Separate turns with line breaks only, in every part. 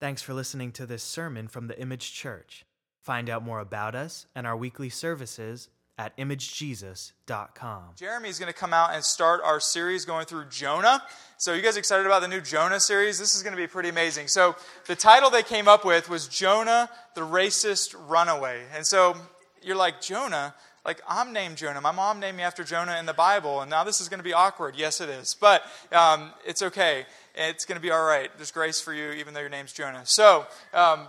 Thanks for listening to this sermon from the Image Church. Find out more about us and our weekly services at imagejesus.com.
Jeremy's going to come out and start our series going through Jonah. So, you guys excited about the new Jonah series? This is going to be pretty amazing. So, the title they came up with was Jonah, the Racist Runaway. And so, you're like, Jonah? Like, I'm named Jonah. My mom named me after Jonah in the Bible, and now this is going to be awkward. Yes, it is. But um, it's okay. It's going to be all right. There's grace for you, even though your name's Jonah. So, um,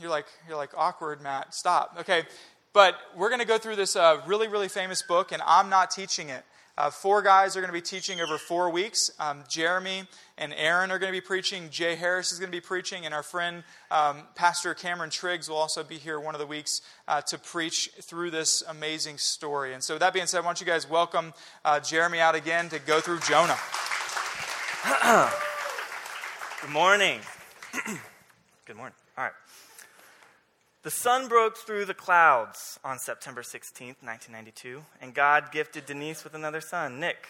you're like, you're like, awkward, Matt. Stop. Okay. But we're going to go through this uh, really, really famous book, and I'm not teaching it. Uh, four guys are going to be teaching over four weeks. Um, Jeremy and Aaron are going to be preaching. Jay Harris is going to be preaching. And our friend, um, Pastor Cameron Triggs, will also be here one of the weeks uh, to preach through this amazing story. And so, that being said, I want you guys welcome uh, Jeremy out again to go through Jonah.
Good morning. Good morning. All right. The sun broke through the clouds on September 16th, 1992, and God gifted Denise with another son, Nick,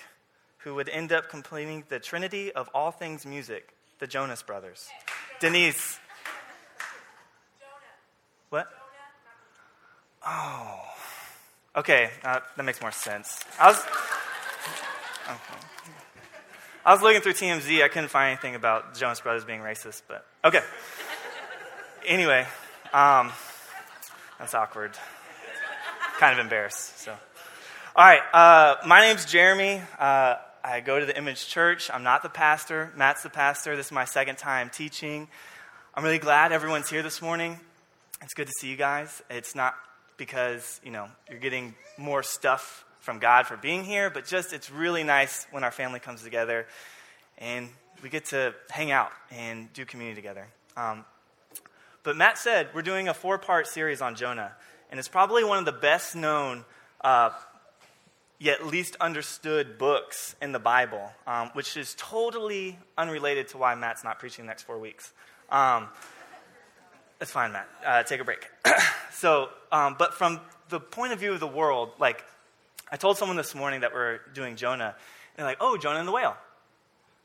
who would end up completing the trinity of all things music, the Jonas Brothers. Denise. What? Oh. Okay, uh, that makes more sense. I was. Okay. I was looking through TMZ. I couldn't find anything about Jonas Brothers being racist, but okay. anyway, um, that's awkward. Kind of embarrassed. So, all right. Uh, my name's Jeremy. Uh, I go to the Image Church. I'm not the pastor. Matt's the pastor. This is my second time teaching. I'm really glad everyone's here this morning. It's good to see you guys. It's not because you know you're getting more stuff from God for being here, but just it's really nice when our family comes together and we get to hang out and do community together. Um, but Matt said we're doing a four part series on Jonah, and it's probably one of the best known, uh, yet least understood books in the Bible, um, which is totally unrelated to why Matt's not preaching the next four weeks. Um, that's fine, Matt. Uh, take a break. so, um, but from the point of view of the world, like, I told someone this morning that we're doing Jonah, and they're like, oh, Jonah and the whale,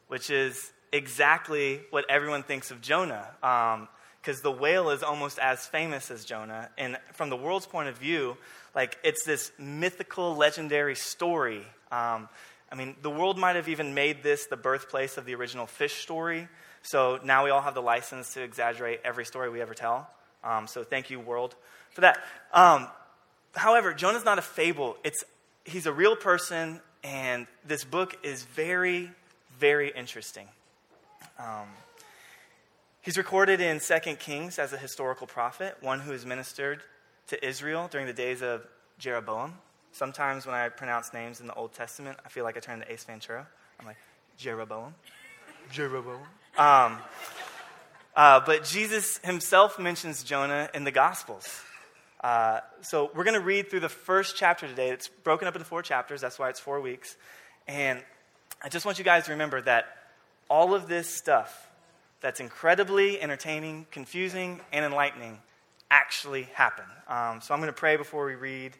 which is exactly what everyone thinks of Jonah. Um, because the whale is almost as famous as Jonah. And from the world's point of view, like it's this mythical, legendary story. Um, I mean, the world might have even made this the birthplace of the original fish story. So now we all have the license to exaggerate every story we ever tell. Um, so thank you, world, for that. Um, however, Jonah's not a fable. It's he's a real person, and this book is very, very interesting. He's recorded in 2 Kings as a historical prophet, one who has ministered to Israel during the days of Jeroboam. Sometimes when I pronounce names in the Old Testament, I feel like I turn to Ace Ventura. I'm like, Jeroboam. Jeroboam. Um, uh, but Jesus himself mentions Jonah in the Gospels. Uh, so we're going to read through the first chapter today. It's broken up into four chapters. That's why it's four weeks. And I just want you guys to remember that all of this stuff that's incredibly entertaining, confusing, and enlightening actually happen. Um, so I'm going to pray before we read,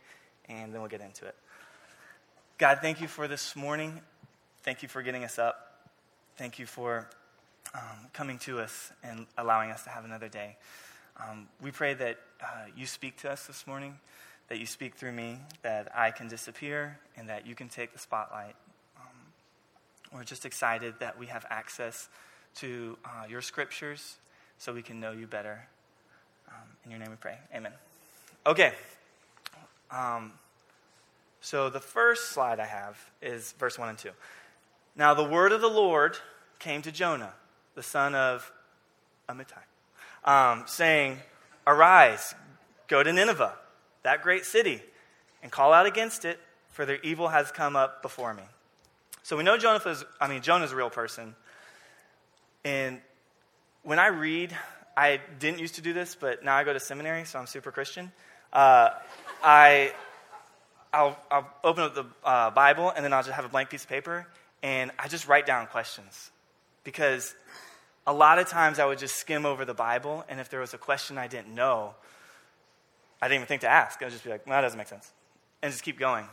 and then we'll get into it. God, thank you for this morning. Thank you for getting us up. Thank you for um, coming to us and allowing us to have another day. Um, we pray that uh, you speak to us this morning, that you speak through me, that I can disappear, and that you can take the spotlight. Um, we're just excited that we have access to uh, your scriptures so we can know you better. Um, in your name we pray. Amen. Okay. Um, so the first slide I have is verse 1 and 2. Now the word of the Lord came to Jonah, the son of Amittai, um, saying, Arise, go to Nineveh, that great city, and call out against it, for their evil has come up before me. So we know Jonah is, I mean, Jonah's a real person. And when I read, I didn't used to do this, but now I go to seminary, so I'm super Christian. Uh, I, I'll, I'll, open up the uh, Bible and then I'll just have a blank piece of paper and I just write down questions because a lot of times I would just skim over the Bible and if there was a question I didn't know, I didn't even think to ask. I would just be like, well, that doesn't make sense, and just keep going.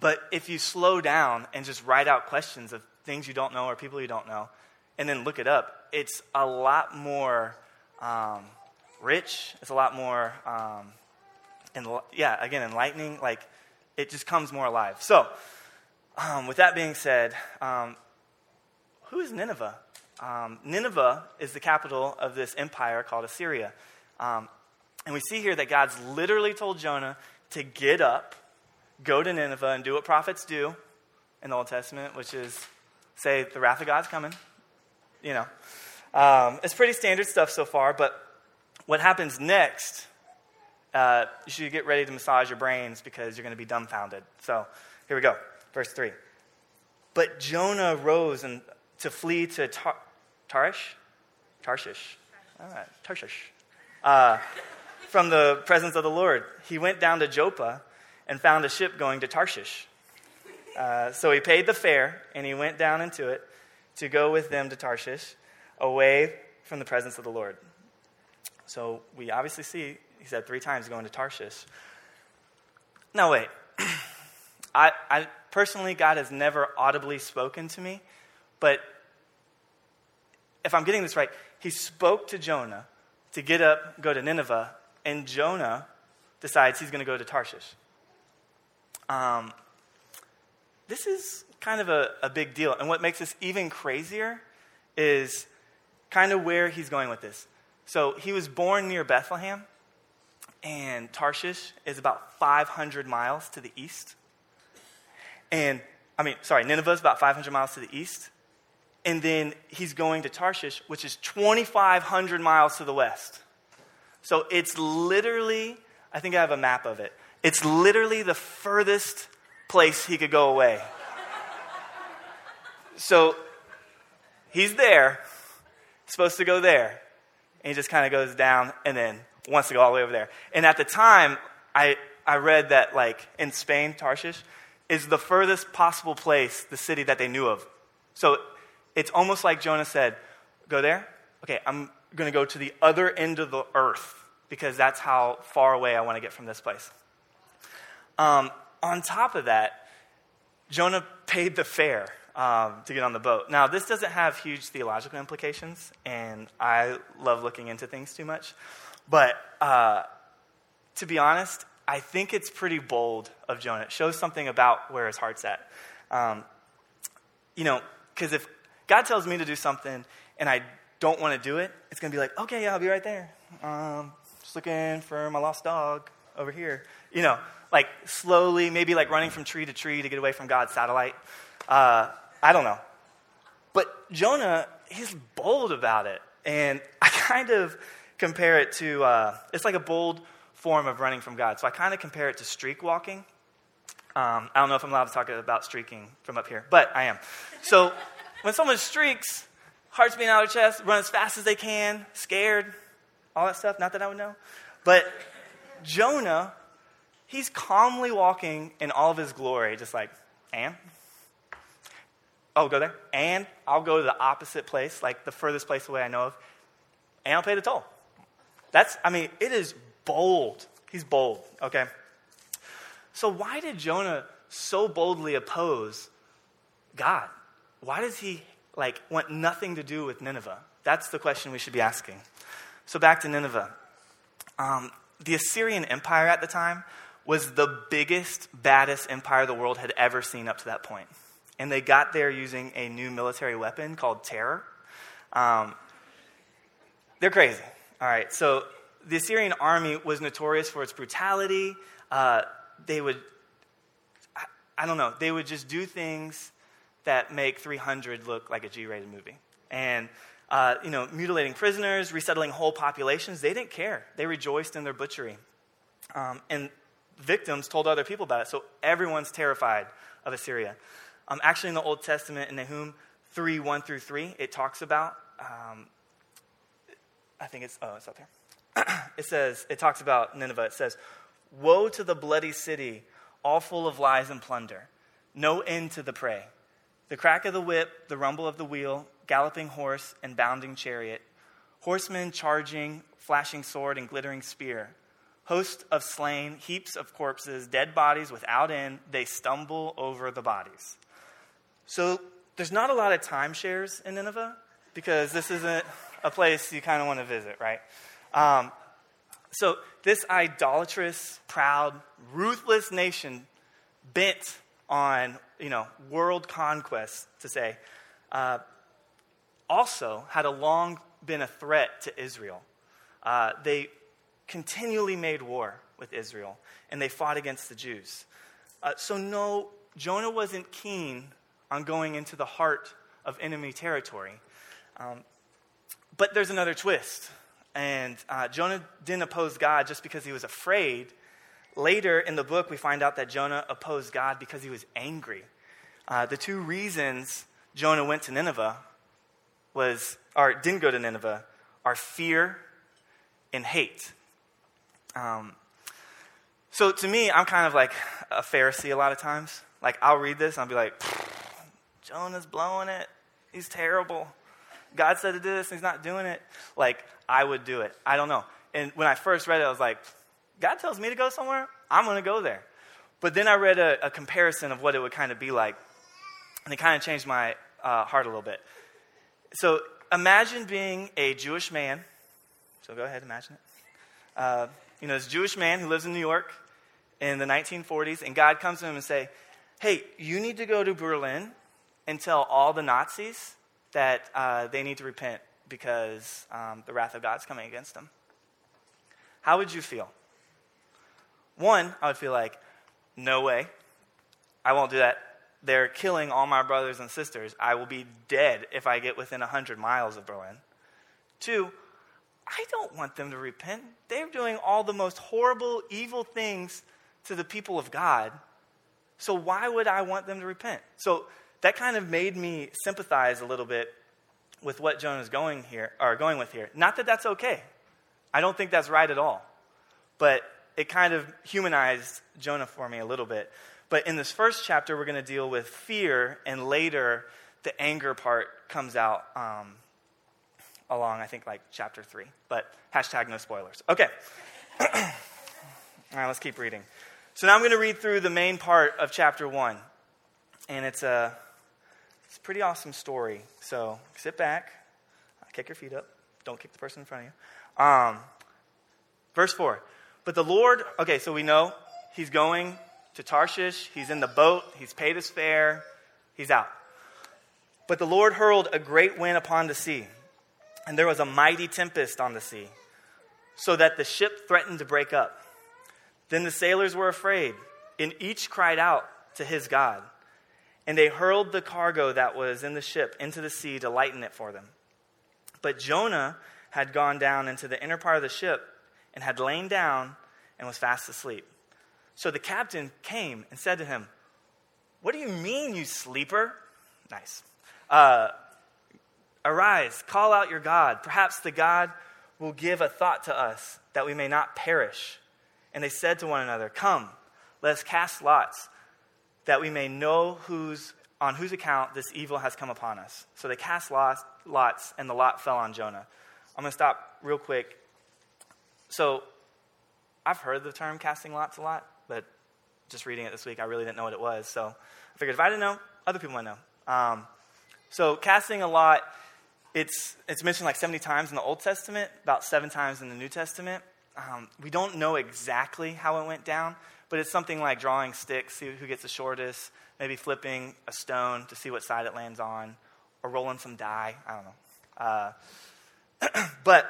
But if you slow down and just write out questions of things you don't know or people you don't know, and then look it up, it's a lot more um, rich. It's a lot more, um, yeah, again, enlightening. Like, it just comes more alive. So, um, with that being said, um, who is Nineveh? Um, Nineveh is the capital of this empire called Assyria. Um, and we see here that God's literally told Jonah to get up, go to Nineveh, and do what prophets do in the Old Testament, which is say, the wrath of God's coming. You know, um, it's pretty standard stuff so far, but what happens next, uh, you should get ready to massage your brains because you're going to be dumbfounded. So here we go, verse 3. But Jonah rose and to flee to Tar- Tarish? Tarshish. All right, Tarshish. Uh, from the presence of the Lord. He went down to Joppa and found a ship going to Tarshish. Uh, so he paid the fare and he went down into it to go with them to Tarshish, away from the presence of the Lord. So we obviously see, he said three times going to Tarshish. Now, wait. I, I personally, God has never audibly spoken to me, but if I'm getting this right, he spoke to Jonah to get up, go to Nineveh, and Jonah decides he's going to go to Tarshish. Um, this is kind of a, a big deal. And what makes this even crazier is kind of where he's going with this. So he was born near Bethlehem, and Tarshish is about 500 miles to the east. And, I mean, sorry, Nineveh is about 500 miles to the east. And then he's going to Tarshish, which is 2,500 miles to the west. So it's literally, I think I have a map of it. It's literally the furthest place he could go away. So he's there, supposed to go there, and he just kind of goes down and then wants to go all the way over there. And at the time, I, I read that, like, in Spain, Tarshish is the furthest possible place, the city that they knew of. So it's almost like Jonah said, Go there? Okay, I'm going to go to the other end of the earth because that's how far away I want to get from this place. Um, on top of that, Jonah paid the fare um, to get on the boat. Now, this doesn't have huge theological implications, and I love looking into things too much. But uh, to be honest, I think it's pretty bold of Jonah. It shows something about where his heart's at. Um, you know, because if God tells me to do something and I don't want to do it, it's going to be like, okay, yeah, I'll be right there. Um, just looking for my lost dog over here. You know, like slowly, maybe like running from tree to tree to get away from God's satellite. Uh, I don't know. But Jonah, he's bold about it. And I kind of compare it to, uh, it's like a bold form of running from God. So I kind of compare it to streak walking. Um, I don't know if I'm allowed to talk about streaking from up here, but I am. So when someone streaks, heart's beating out of their chest, run as fast as they can, scared, all that stuff. Not that I would know. But Jonah, he's calmly walking in all of his glory, just like, and? Oh, go there? And I'll go to the opposite place, like the furthest place away I know of, and I'll pay the toll. That's, I mean, it is bold. He's bold, okay? So, why did Jonah so boldly oppose God? Why does he, like, want nothing to do with Nineveh? That's the question we should be asking. So, back to Nineveh. Um, the Assyrian Empire at the time was the biggest, baddest empire the world had ever seen up to that point. And they got there using a new military weapon called terror. Um, they're crazy. All right, so the Assyrian army was notorious for its brutality. Uh, they would, I, I, don't know, they would just do things that make 300 look like a G rated movie. And, uh, you know, mutilating prisoners, resettling whole populations, they didn't care. They rejoiced in their butchery. Um, and victims told other people about it. So everyone's terrified of Assyria. Um, actually, in the Old Testament, in Nahum 3 1 through 3, it talks about, um, I think it's, oh, it's up here. it says, it talks about Nineveh. It says, Woe to the bloody city, all full of lies and plunder, no end to the prey. The crack of the whip, the rumble of the wheel, galloping horse and bounding chariot, horsemen charging, flashing sword and glittering spear, host of slain, heaps of corpses, dead bodies without end, they stumble over the bodies. So there's not a lot of timeshares in Nineveh because this isn't a place you kind of want to visit, right? Um, so, this idolatrous, proud, ruthless nation bent on, you know, world conquest, to say, uh, also had a long been a threat to Israel. Uh, they continually made war with Israel, and they fought against the Jews. Uh, so, no, Jonah wasn't keen on going into the heart of enemy territory. Um, but there's another twist. And uh, Jonah didn't oppose God just because he was afraid. Later in the book, we find out that Jonah opposed God because he was angry. Uh, the two reasons Jonah went to Nineveh was, or didn't go to Nineveh, are fear and hate. Um, so to me, I'm kind of like a Pharisee a lot of times. Like, I'll read this and I'll be like, Jonah's blowing it. He's terrible. God said to do this and he's not doing it. Like, I would do it. I don't know. And when I first read it, I was like, God tells me to go somewhere, I'm going to go there. But then I read a, a, comparison of what it would kind of be like, and it kind of changed my uh, heart a little bit. So imagine being a Jewish man. So go ahead, imagine it. Uh, you know, this Jewish man who lives in New York in the 1940s, and God comes to him and say, "Hey, you need to go to Berlin and tell all the Nazis that uh, they need to repent because um, the wrath of God's coming against them." How would you feel? One, I would feel like, "No way, I won't do that." They're killing all my brothers and sisters. I will be dead if I get within 100 miles of Berlin. Two, I don't want them to repent. They're doing all the most horrible, evil things to the people of God. So why would I want them to repent? So that kind of made me sympathize a little bit with what Jonah's going here or going with here. Not that that's okay. I don't think that's right at all. But it kind of humanized Jonah for me a little bit. But in this first chapter, we're going to deal with fear, and later the anger part comes out um, along, I think, like chapter three. But hashtag no spoilers. Okay. All right, let's keep reading. So now I'm going to read through the main part of chapter one. And it's a, it's a pretty awesome story. So sit back, kick your feet up. Don't kick the person in front of you. Um, verse 4. But the Lord, okay, so we know he's going to Tarshish. He's in the boat. He's paid his fare. He's out. But the Lord hurled a great wind upon the sea and there was a mighty tempest on the sea, so that the ship threatened to break up. Then the sailors were afraid, and each cried out to his God. And they hurled the cargo that was in the ship into the sea to lighten it for them. But Jonah had gone down into the inner part of the ship and had lain down and was fast asleep. So the captain came and said to him, What do you mean, you sleeper? Nice. Uh, Arise, call out your God. Perhaps the God will give a thought to us that we may not perish. And they said to one another, Come, let us cast lots, that we may know whose, on whose account this evil has come upon us. So they cast lots, lots, and the lot fell on Jonah. I'm going to stop real quick. So I've heard the term casting lots a lot, but just reading it this week, I really didn't know what it was. So I figured if I didn't know, other people might know. Um, so casting a lot it's, it's mentioned like 70 times in the Old Testament, about seven times in the New Testament. Um, we don't know exactly how it went down, but it's something like drawing sticks, see who gets the shortest, maybe flipping a stone to see what side it lands on, or rolling some die. I don't know. Uh, but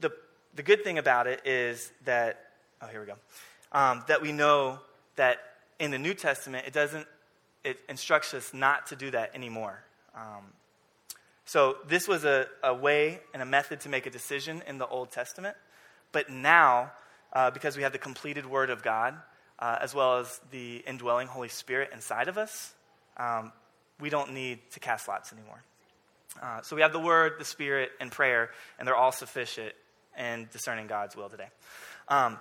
the, the good thing about it is that, oh, here we go, um, that we know that in the New Testament, it doesn't, it instructs us not to do that anymore. Um, so this was a, a way and a method to make a decision in the Old Testament. But now, uh, because we have the completed Word of God, uh, as well as the indwelling Holy Spirit inside of us, um, we don't need to cast lots anymore. Uh, so we have the Word, the Spirit, and prayer, and they're all sufficient in discerning God's will today. Um,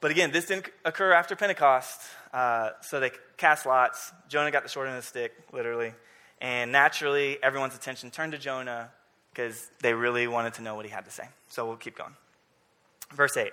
but again, this didn't occur after Pentecost, uh, so they cast lots. Jonah got the short end of the stick, literally. And naturally, everyone's attention turned to Jonah because they really wanted to know what he had to say. So we'll keep going. Verse 8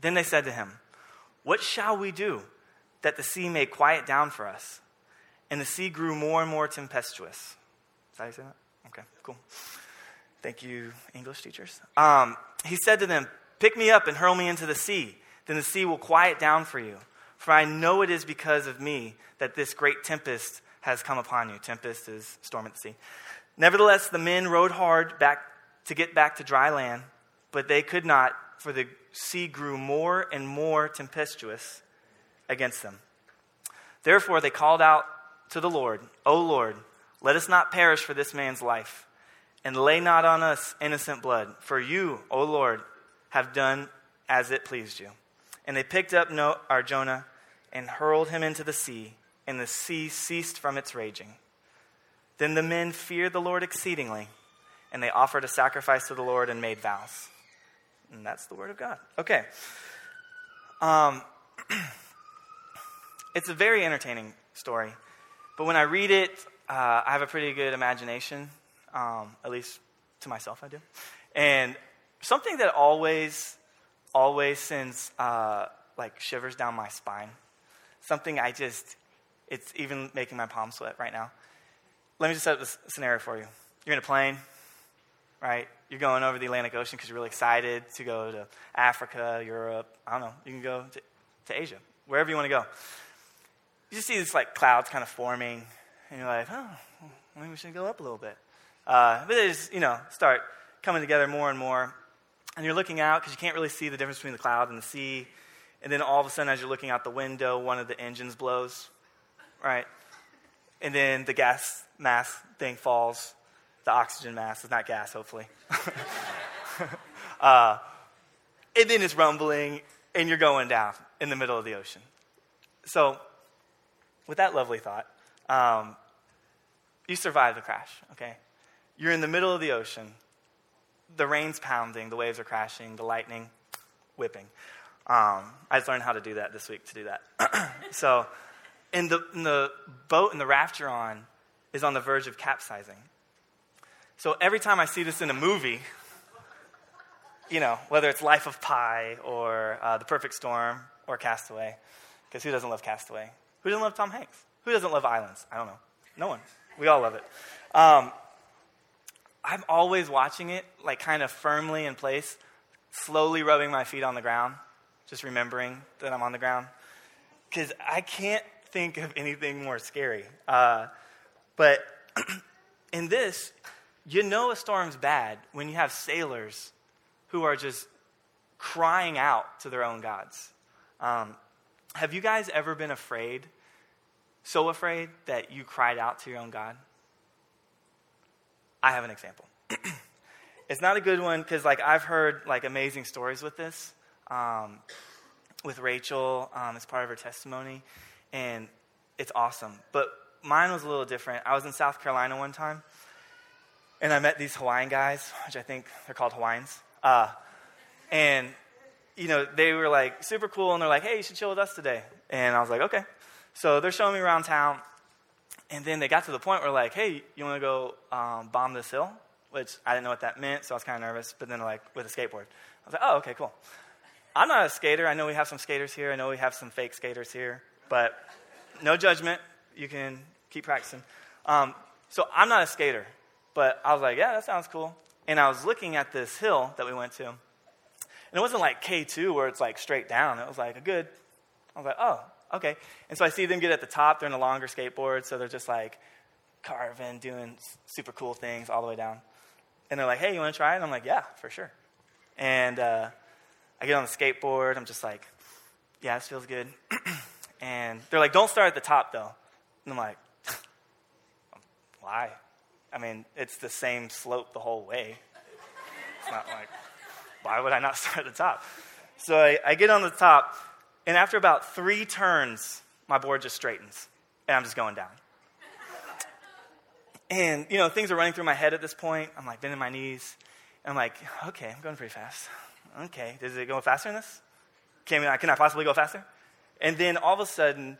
Then they said to him, What shall we do that the sea may quiet down for us? And the sea grew more and more tempestuous. Is that how you say that? Okay, cool. Thank you, English teachers. Um, he said to them, Pick me up and hurl me into the sea. Then the sea will quiet down for you. For I know it is because of me that this great tempest has come upon you. Tempest is storm at the sea. Nevertheless, the men rowed hard back to get back to dry land, but they could not, for the sea grew more and more tempestuous against them. Therefore, they called out to the Lord, O Lord, let us not perish for this man's life, and lay not on us innocent blood. For you, O Lord, have done as it pleased you. And they picked up no- our Jonah and hurled him into the sea, and the sea ceased from its raging. Then the men feared the Lord exceedingly, and they offered a sacrifice to the Lord and made vows. And that's the word of God. Okay. Um, it's a very entertaining story, but when I read it, uh, I have a pretty good imagination, um, at least to myself, I do. And something that always, always sends uh, like shivers down my spine, something I just, it's even making my palms sweat right now. Let me just set up this scenario for you. You're in a plane, right? You're going over the Atlantic Ocean because you're really excited to go to Africa, Europe. I don't know. You can go to, to Asia, wherever you want to go. You just see these like clouds kind of forming, and you're like, oh, maybe we should go up a little bit. Uh, but they just, you know, start coming together more and more. And you're looking out because you can't really see the difference between the cloud and the sea. And then all of a sudden, as you're looking out the window, one of the engines blows, right? And then the gas mask thing falls. The oxygen mask is not gas, hopefully. uh, and then it's rumbling, and you're going down in the middle of the ocean. So, with that lovely thought, um, you survive the crash, okay? You're in the middle of the ocean. The rain's pounding, the waves are crashing, the lightning whipping. Um, I learned how to do that this week to do that. so, the, in the boat and the raft you're on is on the verge of capsizing. So every time I see this in a movie, you know, whether it's Life of Pi or uh, The Perfect Storm or Castaway, because who doesn't love Castaway? Who doesn't love Tom Hanks? Who doesn't love Islands? I don't know. No one. We all love it. Um, I'm always watching it, like kind of firmly in place, slowly rubbing my feet on the ground, just remembering that I'm on the ground. Because I can't think of anything more scary. Uh, but in this, you know a storm's bad when you have sailors who are just crying out to their own gods. Um, have you guys ever been afraid, so afraid that you cried out to your own God? I have an example. it's not a good one because, like, I've heard like amazing stories with this, um, with Rachel um, as part of her testimony, and it's awesome. But mine was a little different. I was in South Carolina one time, and I met these Hawaiian guys, which I think they're called Hawaiians. Uh, and, you know, they were like super cool, and they're like, hey, you should chill with us today. And I was like, okay. So they're showing me around town, and then they got to the point where, like, hey, you want to go um, bomb this hill? Which I didn't know what that meant, so I was kind of nervous. But then, like, with a skateboard, I was like, oh, okay, cool. I'm not a skater. I know we have some skaters here. I know we have some fake skaters here, but no judgment. You can keep practicing. Um, so I'm not a skater, but I was like, yeah, that sounds cool. And I was looking at this hill that we went to, and it wasn't like K2 where it's like straight down. It was like a good, I was like, oh, okay. And so I see them get at the top. They're in a longer skateboard, so they're just like carving, doing super cool things all the way down. And they're like, hey, you want to try it? And I'm like, yeah, for sure. And uh, I get on the skateboard. I'm just like, yeah, this feels good. and they're like, don't start at the top, though. And I'm like, why? I mean, it's the same slope the whole way. It's not like, why would I not start at the top? So I, I get on the top, and after about three turns, my board just straightens, and I'm just going down. And, you know, things are running through my head at this point. I'm like bending my knees. I'm like, okay, I'm going pretty fast. Okay, does it go faster than this? Can I, can I possibly go faster? And then all of a sudden,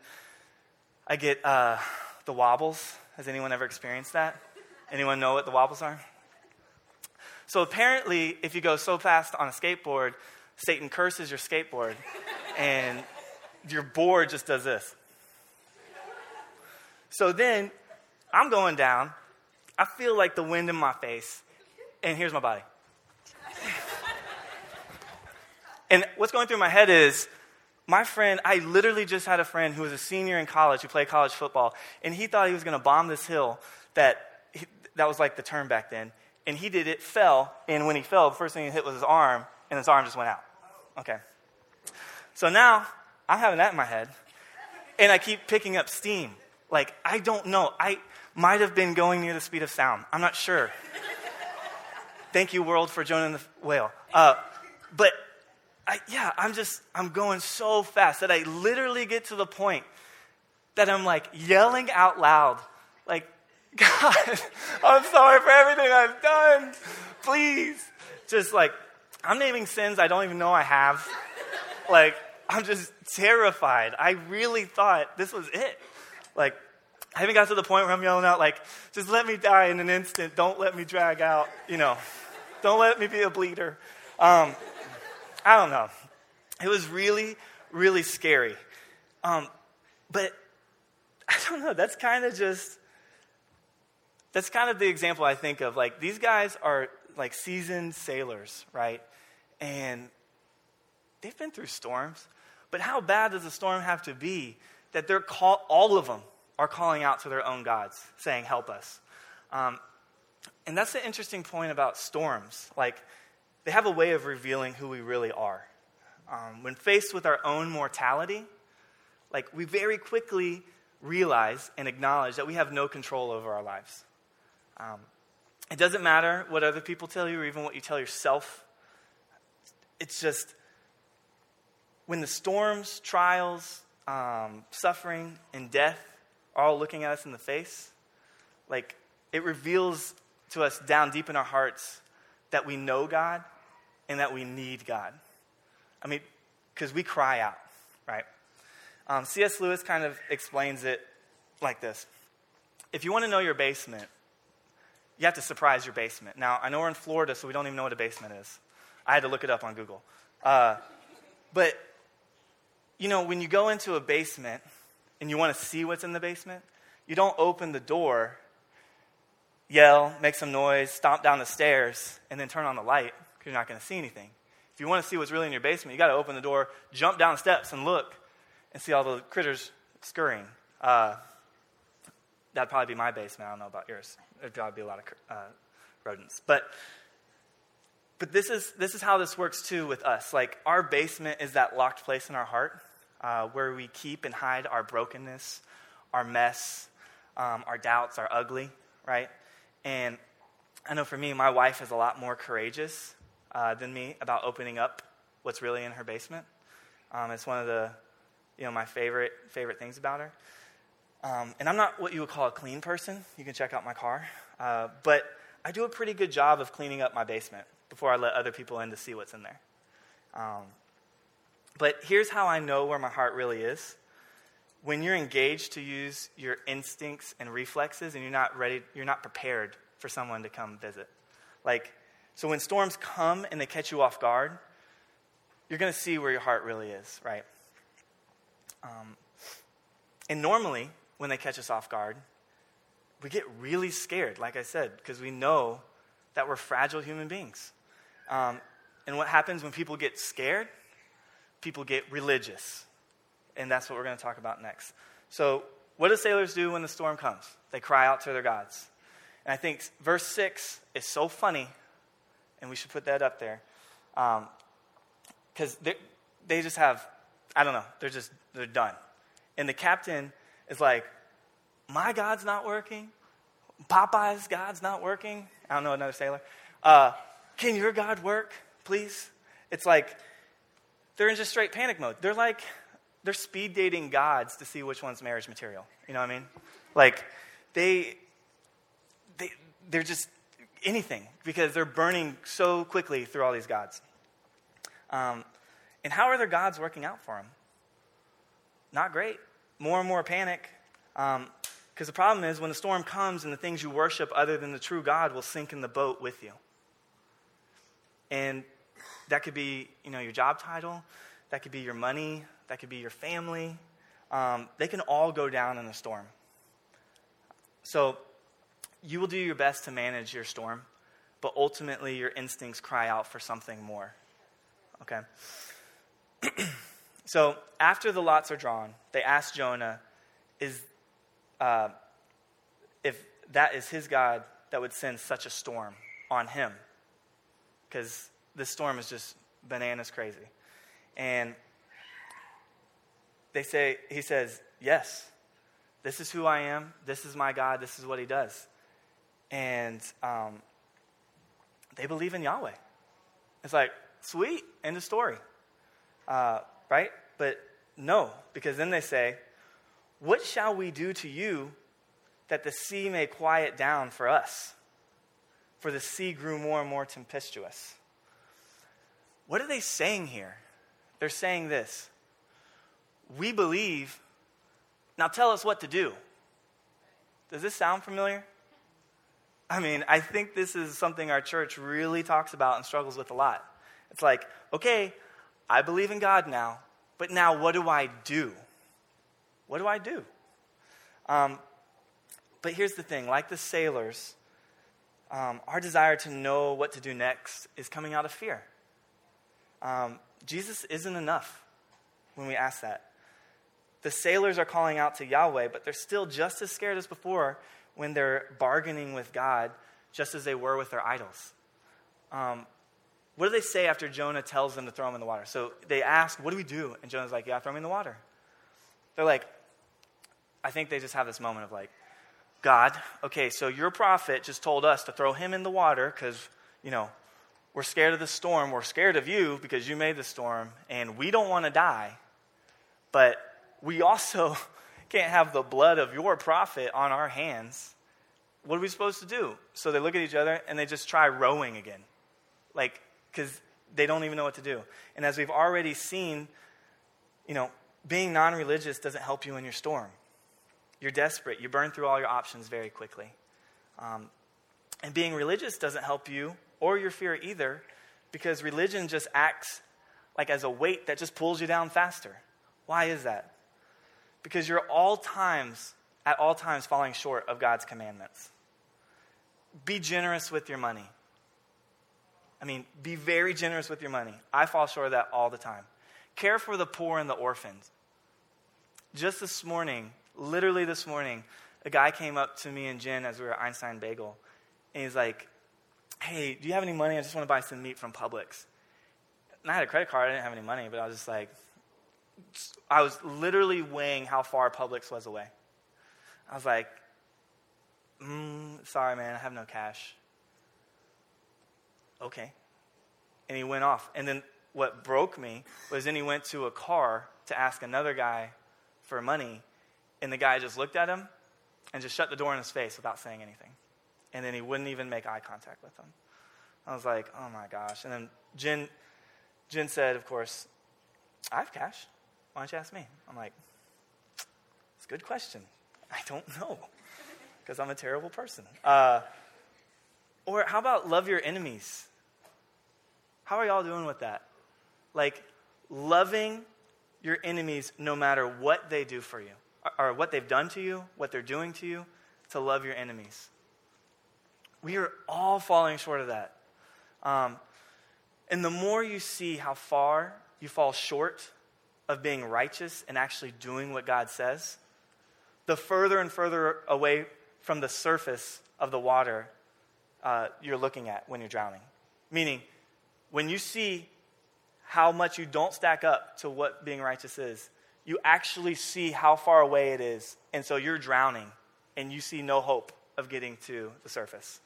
I get uh, the wobbles. Has anyone ever experienced that? Anyone know what the wobbles are? So apparently, if you go so fast on a skateboard, Satan curses your skateboard, and your board just does this. So then I'm going down. I feel like the wind in my face, and here's my body. and what's going through my head is my friend, I literally just had a friend who was a senior in college who played college football, and he thought he was going to bomb this hill that, that was like the term back then. And he did it, fell, and when he fell, the first thing he hit was his arm, and his arm just went out. Okay. So now I'm having that in my head, and I keep picking up steam. Like, I don't know. I might have been going near the speed of sound. I'm not sure. Thank you, world, for and the whale. Uh, but I, yeah, I'm just, I'm going so fast that I literally get to the point that I'm like yelling out loud, like, God, I'm sorry for everything I've done. Please. Just like, I'm naming sins I don't even know I have. Like, I'm just terrified. I really thought this was it. Like, I even got to the point where I'm yelling out, like, just let me die in an instant. Don't let me drag out, you know. Don't let me be a bleeder. Um, I don't know. It was really, really scary. Um, but I don't know. That's kind of just, that's kind of the example I think of. Like, these guys are like seasoned sailors, right? And they've been through storms. But how bad does a storm have to be that they're call, all of them are calling out to their own gods, saying, Help us? Um, and that's the interesting point about storms. Like, they have a way of revealing who we really are. Um, when faced with our own mortality, like, we very quickly realize and acknowledge that we have no control over our lives. Um, it doesn't matter what other people tell you or even what you tell yourself. It's just when the storms, trials, um, suffering, and death are all looking at us in the face, like it reveals to us down deep in our hearts that we know God and that we need God. I mean, because we cry out, right? Um, C.S. Lewis kind of explains it like this If you want to know your basement, you have to surprise your basement. Now, I know we're in Florida, so we don't even know what a basement is. I had to look it up on Google. Uh, but, you know, when you go into a basement and you want to see what's in the basement, you don't open the door, yell, make some noise, stomp down the stairs, and then turn on the light because you're not going to see anything. If you want to see what's really in your basement, you got to open the door, jump down steps, and look and see all the critters scurrying. Uh, that'd probably be my basement. I don't know about yours. There'd probably be a lot of uh, rodents. But, but this, is, this is how this works too with us. Like, our basement is that locked place in our heart uh, where we keep and hide our brokenness, our mess, um, our doubts, our ugly, right? And I know for me, my wife is a lot more courageous uh, than me about opening up what's really in her basement. Um, it's one of the, you know, my favorite favorite things about her. Um, and I'm not what you would call a clean person. You can check out my car. Uh, but I do a pretty good job of cleaning up my basement before I let other people in to see what's in there. Um, but here's how I know where my heart really is. When you're engaged to use your instincts and reflexes and you're not ready, you're not prepared for someone to come visit. Like, so when storms come and they catch you off guard, you're going to see where your heart really is, right? Um, and normally, when they catch us off guard, we get really scared, like I said, because we know that we're fragile human beings. Um, and what happens when people get scared? People get religious. And that's what we're going to talk about next. So, what do sailors do when the storm comes? They cry out to their gods. And I think verse 6 is so funny, and we should put that up there. Because um, they just have, I don't know, they're just, they're done. And the captain is like, My God's not working. Popeye's God's not working. I don't know another sailor. Uh, can your God work, please? It's like they're in just straight panic mode. They're like, they're speed dating gods to see which one's marriage material. You know what I mean? Like, they, they, they're just anything because they're burning so quickly through all these gods. Um, and how are their gods working out for them? Not great. More and more panic. Because um, the problem is when the storm comes and the things you worship other than the true God will sink in the boat with you. And that could be, you know, your job title, that could be your money, that could be your family. Um, they can all go down in a storm. So you will do your best to manage your storm, but ultimately your instincts cry out for something more. Okay? so after the lots are drawn, they ask Jonah, is, uh, if that is his God that would send such a storm on him. Because this storm is just bananas crazy. And they say, he says, Yes, this is who I am. This is my God. This is what he does. And um, they believe in Yahweh. It's like, sweet, end of story. Uh, right? But no, because then they say, What shall we do to you that the sea may quiet down for us? For the sea grew more and more tempestuous. What are they saying here? They're saying this We believe, now tell us what to do. Does this sound familiar? I mean, I think this is something our church really talks about and struggles with a lot. It's like, okay, I believe in God now, but now what do I do? What do I do? Um, but here's the thing like the sailors, um, our desire to know what to do next is coming out of fear. Um, Jesus isn't enough when we ask that. The sailors are calling out to Yahweh, but they're still just as scared as before when they're bargaining with God, just as they were with their idols. Um, what do they say after Jonah tells them to throw him in the water? So they ask, What do we do? And Jonah's like, Yeah, throw me in the water. They're like, I think they just have this moment of like, God, okay, so your prophet just told us to throw him in the water because, you know, we're scared of the storm. We're scared of you because you made the storm, and we don't want to die. But we also can't have the blood of your prophet on our hands. What are we supposed to do? So they look at each other and they just try rowing again. Like, because they don't even know what to do. And as we've already seen, you know, being non religious doesn't help you in your storm. You're desperate. You burn through all your options very quickly. Um, and being religious doesn't help you or your fear either because religion just acts like as a weight that just pulls you down faster. Why is that? Because you're all times, at all times, falling short of God's commandments. Be generous with your money. I mean, be very generous with your money. I fall short of that all the time. Care for the poor and the orphans. Just this morning, literally this morning, a guy came up to me and Jen as we were at Einstein Bagel, and he's like, Hey, do you have any money? I just want to buy some meat from Publix. And I had a credit card, I didn't have any money, but I was just like, I was literally weighing how far Publix was away. I was like, mm, Sorry, man, I have no cash okay. And he went off. And then what broke me was then he went to a car to ask another guy for money, and the guy just looked at him and just shut the door in his face without saying anything. And then he wouldn't even make eye contact with him. I was like, oh my gosh. And then Jen, Jen said, of course, I have cash. Why don't you ask me? I'm like, it's a good question. I don't know because I'm a terrible person. Uh, or how about love your enemies? How are y'all doing with that? Like, loving your enemies no matter what they do for you, or, what they've done to you, what they're doing to you, to love your enemies. We are all falling short of that. Um, and the more you see how far you fall short of being righteous and actually doing what God says, the further and further away from the surface of the water uh, you're looking at when you're drowning. Meaning, when you see how much you don't stack up to what being righteous is, you actually see how far away it is. And so you're drowning and you see no hope of getting to the surface.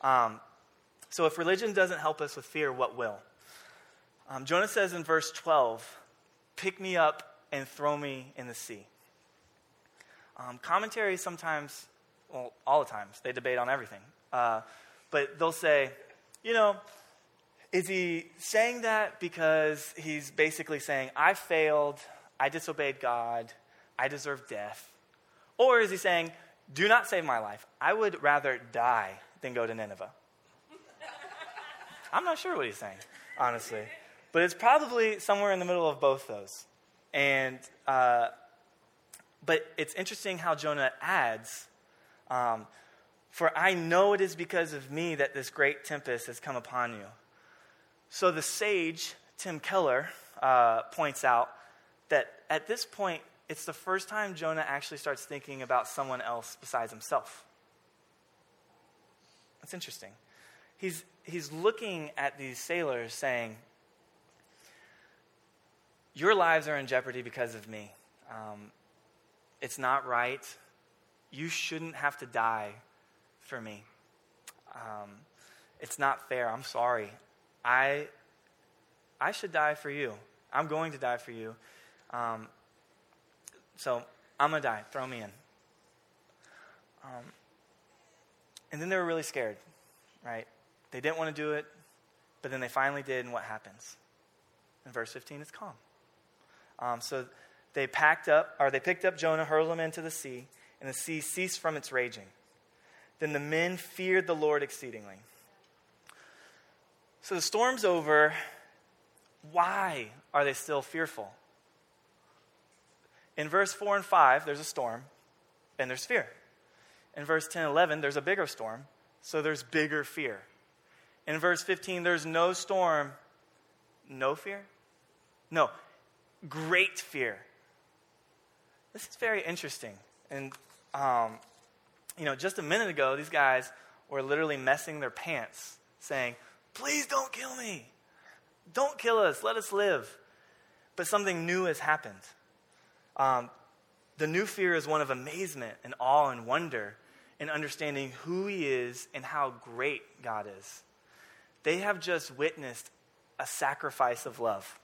Um, so if religion doesn't help us with fear, what will? Um, Jonah says in verse 12, Pick me up and throw me in the sea. Um, sometimes well, all the times. They debate on everything. Uh, but they'll say, you know, is he saying that because he's basically saying, I failed, I disobeyed God, I deserve death? Or is he saying, do not save my life. I would rather die than go to Nineveh. I'm not sure what he's saying, honestly. But it's probably somewhere in the middle of both those. And, uh, but it's interesting how Jonah adds, um, For I know it is because of me that this great tempest has come upon you. So the sage, Tim Keller, uh, points out that at this point, it's the first time Jonah actually starts thinking about someone else besides himself. That's interesting. He's, he's looking at these sailors saying, Your lives are in jeopardy because of me. Um, it's not right. You shouldn't have to die for me. Um, it's not fair. I'm sorry. I, I should die for you. I'm going to die for you. Um, so I'm going to die. Throw me in. Um, and then they were really scared, right? They didn't want to do it, but then they finally did, and what happens? In verse 15, it's calm. Um, so they packed up, or they picked up Jonah, hurled him into the sea, and the sea ceased from its raging. Then the men feared the Lord exceedingly. So the storm's over. Why are they still fearful? In verse 4 and 5, there's a storm, and there's fear. In verse 10 and 11, there's a bigger storm, so there's bigger fear. In verse 15, there's no storm, no fear? No, great fear. This is very interesting. And, um, you know, just a minute ago, these guys were literally messing their pants, saying, Please don't kill me. Don't kill us. Let us live. But something new has happened. Um, the new fear is one of amazement and awe and wonder in understanding who He is and how great God is. They have just witnessed a sacrifice of love.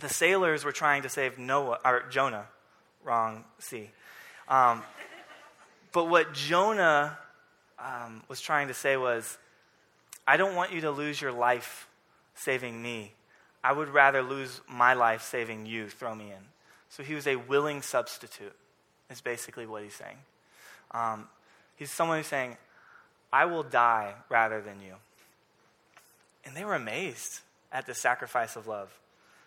The sailors were trying to save Noah or Jonah, wrong sea. Um, but what Jonah um, was trying to say was, I don't want you to lose your life saving me. I would rather lose my life saving you. Throw me in. So he was a willing substitute, is basically what he's saying. Um, he's someone who's saying, I will die rather than you. And they were amazed at the sacrifice of love.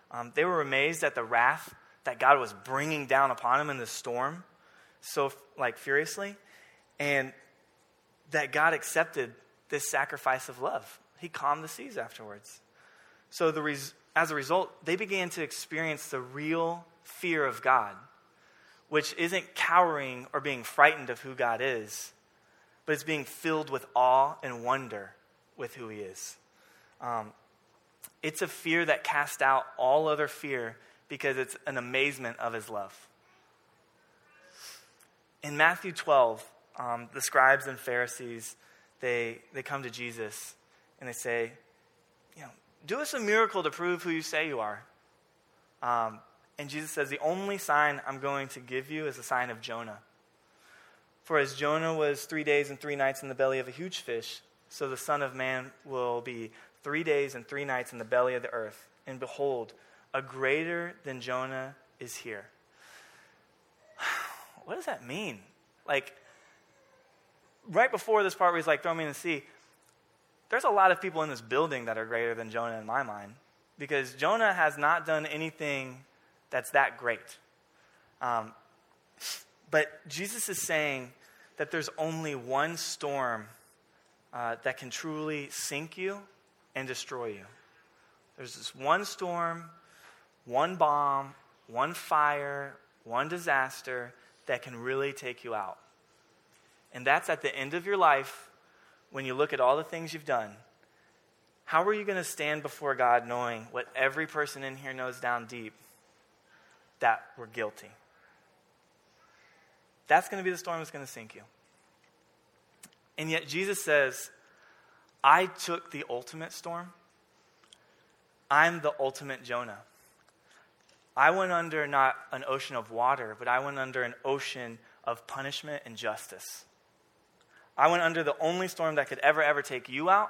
Um, they were amazed at the wrath that God was bringing down upon him in the storm so like furiously and that God accepted this sacrifice of love. He calmed the seas afterwards. So the res- as a result, they began to experience the real fear of God, which isn't cowering or being frightened of who God is, but it's being filled with awe and wonder with who He is. Um, it's a fear that casts out all other fear because it's an amazement of His love. In Matthew 12, um, the scribes and Pharisees, they, they come to Jesus and they say, you know, do us a miracle to prove who you say you are. Um, and Jesus says, The only sign I'm going to give you is the sign of Jonah. For as Jonah was three days and three nights in the belly of a huge fish, so the Son of Man will be three days and three nights in the belly of the earth. And behold, a greater than Jonah is here. What does that mean? Like, right before this part where he's like, throw me in the sea, there's a lot of people in this building that are greater than Jonah in my mind. Because Jonah has not done anything that's that great. Um, but Jesus is saying that there's only one storm uh, that can truly sink you and destroy you. There's this one storm, one bomb, one fire, one disaster that can really take you out. And that's at the end of your life when you look at all the things you've done. How are you going to stand before God knowing what every person in here knows down deep? that we're guilty. That's going to be the storm that's going to sink you. And yet, Jesus says, I took the ultimate storm. I'm the ultimate Jonah. I went under not an ocean of water, but I went under an ocean of punishment and justice. I went under the only storm that could ever, ever take you out.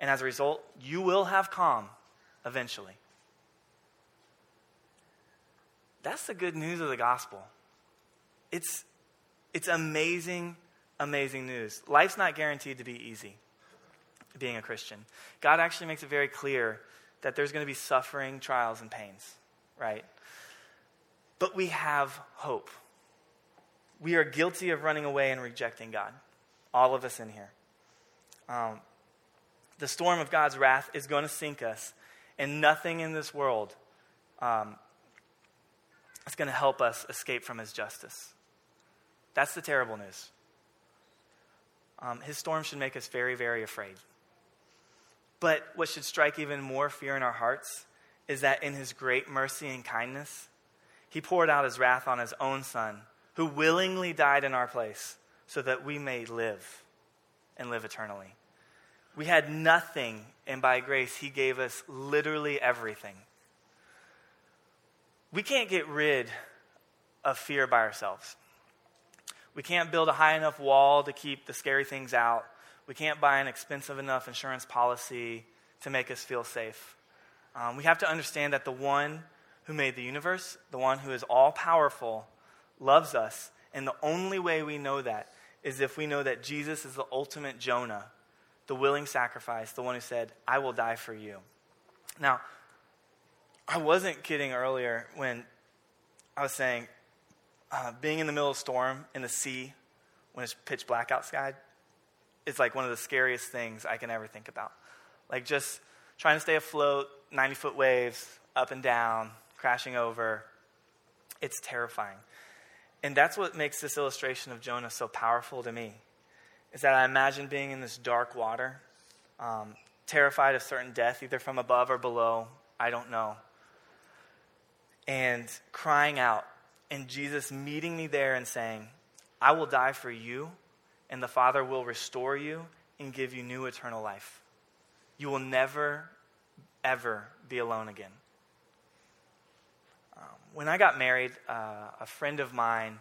And as a result, you will have calm eventually. That's the good news of the gospel. It's, it's amazing, amazing news. Life's not guaranteed to be easy, being a Christian. God actually makes it very clear that there's going to be suffering, trials, and pains, right? But we have hope. We are guilty of running away and rejecting God. All of us in here. Um, the storm of God's wrath is going to sink us, and nothing in this world um, is going to help us escape from his justice. That's the terrible news. Um, his storm should make us very, very afraid. But what should strike even more fear in our hearts is that in his great mercy and kindness, he poured out his wrath on his own son, who willingly died in our place so that we may live and live eternally. We had nothing, and by grace, he gave us literally everything. We can't get rid of fear by ourselves. We can't build a high enough wall to keep the scary things out. We can't buy an expensive enough insurance policy to make us feel safe. Um, we have to understand that the one who made the universe, the one who is all powerful, loves us. And the only way we know that is if we know that Jesus is the ultimate Jonah, the willing sacrifice, the one who said, I will die for you. Now, I wasn't kidding earlier when I was saying uh, being in the middle of a storm in the sea when it's pitch black outside is like one of the scariest things I can ever think about. Like just trying to stay afloat, 90 foot waves, up and down, crashing over. It's terrifying. And that's what makes this illustration of Jonah so powerful to me. Is that I imagine being in this dark water, um, terrified of certain death, either from above or below. I don't know and crying out, and Jesus meeting me there and saying, I will die for you, and the Father will restore you and give you new eternal life. You will never, ever be alone again. When I got married, uh, a friend of mine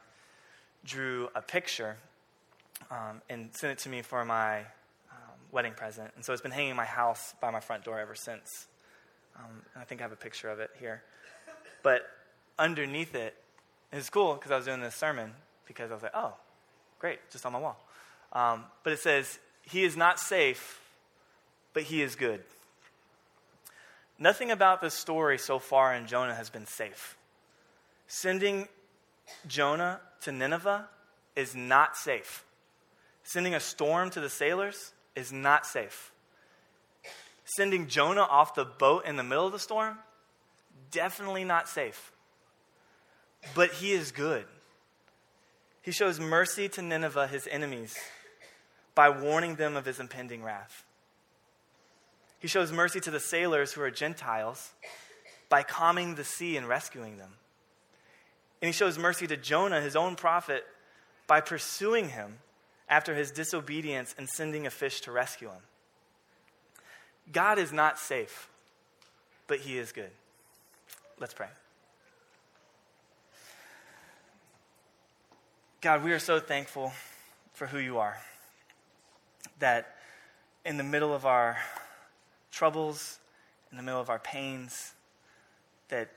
drew a picture um, and sent it to me for my um, wedding present. And so it's been hanging in my house by my front door ever since. Um, I think I have a picture of it here. But underneath it, it's cool because I was doing this sermon because I was like, oh, great, just on my wall. Um, but it says, He is not safe, but He is good. Nothing about this story so far in Jonah has been safe. Sending Jonah to Nineveh is not safe. Sending a storm to the sailors is not safe. Sending Jonah off the boat in the middle of the storm definitely not safe. But he is good. He shows mercy to Nineveh, his enemies, by warning them of his impending wrath. He shows mercy to the sailors who are Gentiles by calming the sea and rescuing them. And he shows mercy to Jonah, his own prophet, by pursuing him after his disobedience and sending a fish to rescue him. God is not safe, but he is good. Let's pray. God, we are so thankful for who you are. That in the middle of our troubles, in the middle of our pains, that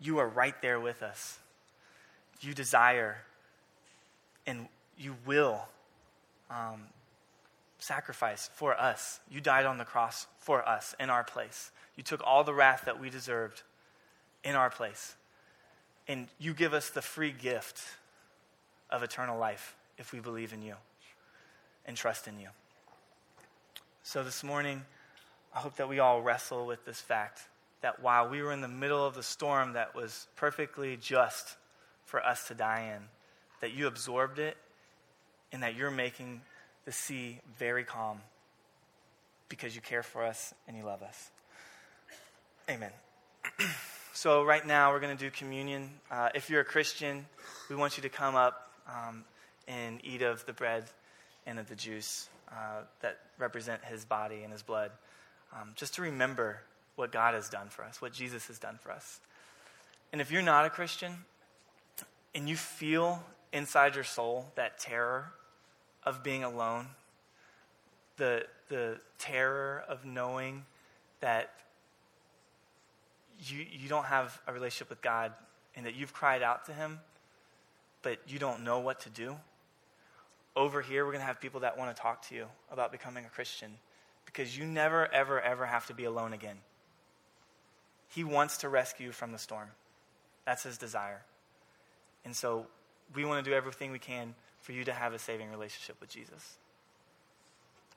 you are right there with us. You desire and you will um, sacrifice for us. You died on the cross for us in our place. You took all the wrath that we deserved in our place. And you give us the free gift of eternal life if we believe in you and trust in you. So this morning, I hope that we all wrestle with this fact that while we were in the middle of the storm that was perfectly just for us to die in, that you absorbed it and that you're making the sea very calm because you care for us and you love us. Amen. So, right now, we're going to do communion. Uh, if you're a Christian, we want you to come up um, and eat of the bread and of the juice uh, that represent his body and his blood, um, just to remember what God has done for us, what Jesus has done for us. And if you're not a Christian and you feel inside your soul, that terror of being alone, the, the terror of knowing that you, you don't have a relationship with God and that you've cried out to Him, but you don't know what to do. Over here, we're going to have people that want to talk to you about becoming a Christian because you never, ever, ever have to be alone again. He wants to rescue you from the storm. That's His desire. And so we want to do everything we can for you to have a saving relationship with Jesus.